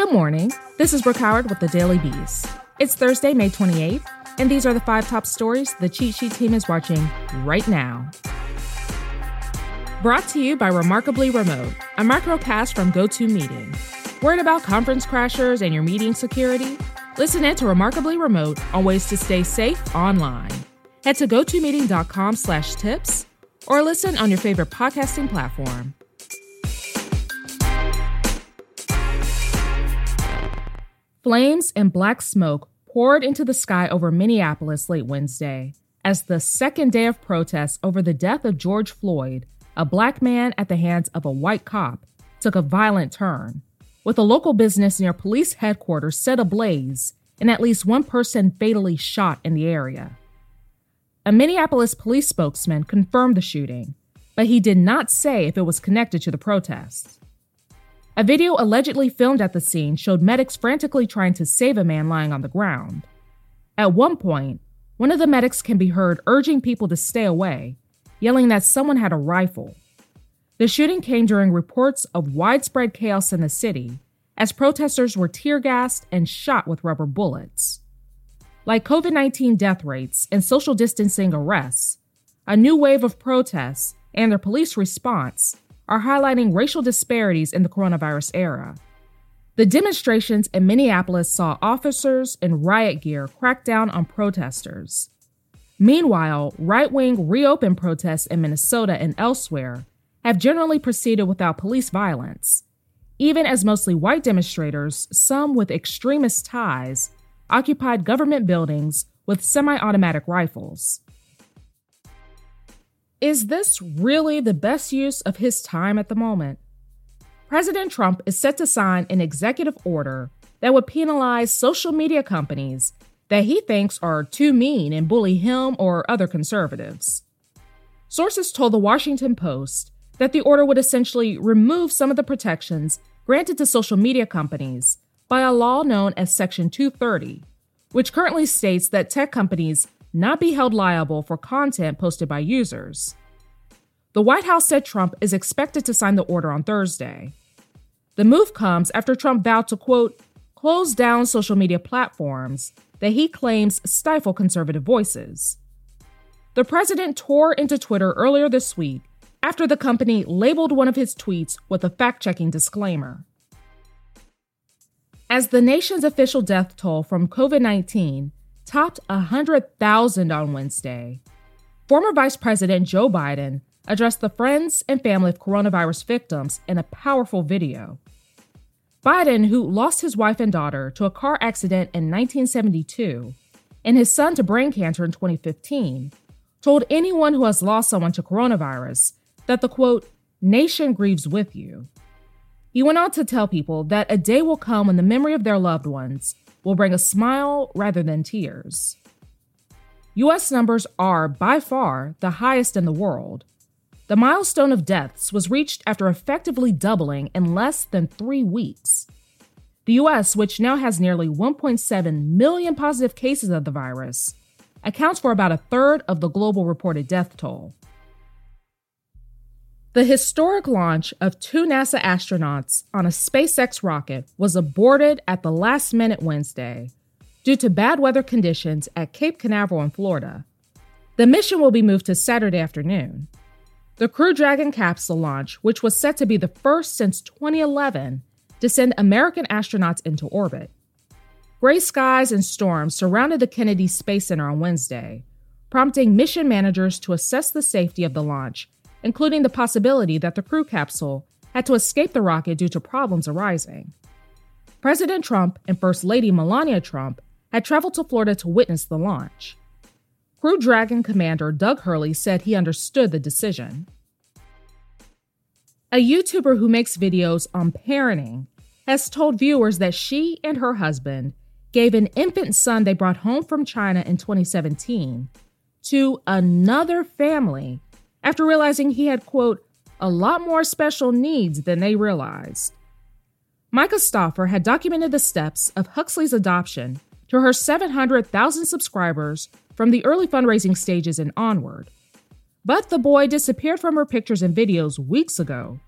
Good morning. This is Brooke Howard with the Daily Beast. It's Thursday, May 28th, and these are the five top stories the Cheat Sheet team is watching right now. Brought to you by Remarkably Remote, a microcast from GoToMeeting. Worried about conference crashers and your meeting security? Listen in to Remarkably Remote on ways to stay safe online. Head to gotomeeting.com slash tips or listen on your favorite podcasting platform. Flames and black smoke poured into the sky over Minneapolis late Wednesday as the second day of protests over the death of George Floyd, a black man at the hands of a white cop, took a violent turn, with a local business near police headquarters set ablaze and at least one person fatally shot in the area. A Minneapolis police spokesman confirmed the shooting, but he did not say if it was connected to the protests. A video allegedly filmed at the scene showed medics frantically trying to save a man lying on the ground. At one point, one of the medics can be heard urging people to stay away, yelling that someone had a rifle. The shooting came during reports of widespread chaos in the city as protesters were tear gassed and shot with rubber bullets. Like COVID 19 death rates and social distancing arrests, a new wave of protests and their police response are highlighting racial disparities in the coronavirus era. The demonstrations in Minneapolis saw officers in riot gear crack down on protesters. Meanwhile, right wing reopen protests in Minnesota and elsewhere have generally proceeded without police violence, even as mostly white demonstrators, some with extremist ties, occupied government buildings with semi automatic rifles. Is this really the best use of his time at the moment? President Trump is set to sign an executive order that would penalize social media companies that he thinks are too mean and bully him or other conservatives. Sources told the Washington Post that the order would essentially remove some of the protections granted to social media companies by a law known as Section 230, which currently states that tech companies not be held liable for content posted by users. The White House said Trump is expected to sign the order on Thursday. The move comes after Trump vowed to, quote, close down social media platforms that he claims stifle conservative voices. The president tore into Twitter earlier this week after the company labeled one of his tweets with a fact checking disclaimer. As the nation's official death toll from COVID 19 topped 100,000 on Wednesday. Former Vice President Joe Biden addressed the friends and family of coronavirus victims in a powerful video. Biden, who lost his wife and daughter to a car accident in 1972 and his son to brain cancer in 2015, told anyone who has lost someone to coronavirus that the quote, nation grieves with you. He went on to tell people that a day will come when the memory of their loved ones will bring a smile rather than tears. US numbers are, by far, the highest in the world. The milestone of deaths was reached after effectively doubling in less than three weeks. The US, which now has nearly 1.7 million positive cases of the virus, accounts for about a third of the global reported death toll. The historic launch of two NASA astronauts on a SpaceX rocket was aborted at the last minute Wednesday due to bad weather conditions at Cape Canaveral in Florida. The mission will be moved to Saturday afternoon. The Crew Dragon capsule launch, which was set to be the first since 2011 to send American astronauts into orbit. Gray skies and storms surrounded the Kennedy Space Center on Wednesday, prompting mission managers to assess the safety of the launch including the possibility that the crew capsule had to escape the rocket due to problems arising. President Trump and First Lady Melania Trump had traveled to Florida to witness the launch. Crew Dragon Commander Doug Hurley said he understood the decision. A YouTuber who makes videos on parenting has told viewers that she and her husband gave an infant son they brought home from China in 2017 to another family after realizing he had, quote, a lot more special needs than they realized. Myka Stauffer had documented the steps of Huxley's adoption to her 700,000 subscribers from the early fundraising stages and onward. But the boy disappeared from her pictures and videos weeks ago,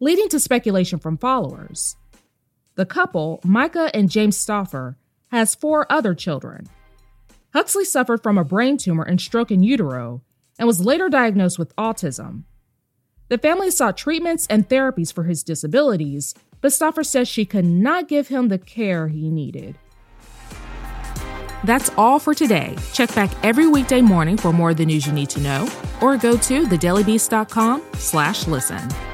leading to speculation from followers. The couple, Myka and James Stauffer, has four other children. Huxley suffered from a brain tumor and stroke in utero and was later diagnosed with autism. The family sought treatments and therapies for his disabilities, but Stauffer says she could not give him the care he needed. That's all for today. Check back every weekday morning for more of the news you need to know, or go to thedailybeast.com slash listen.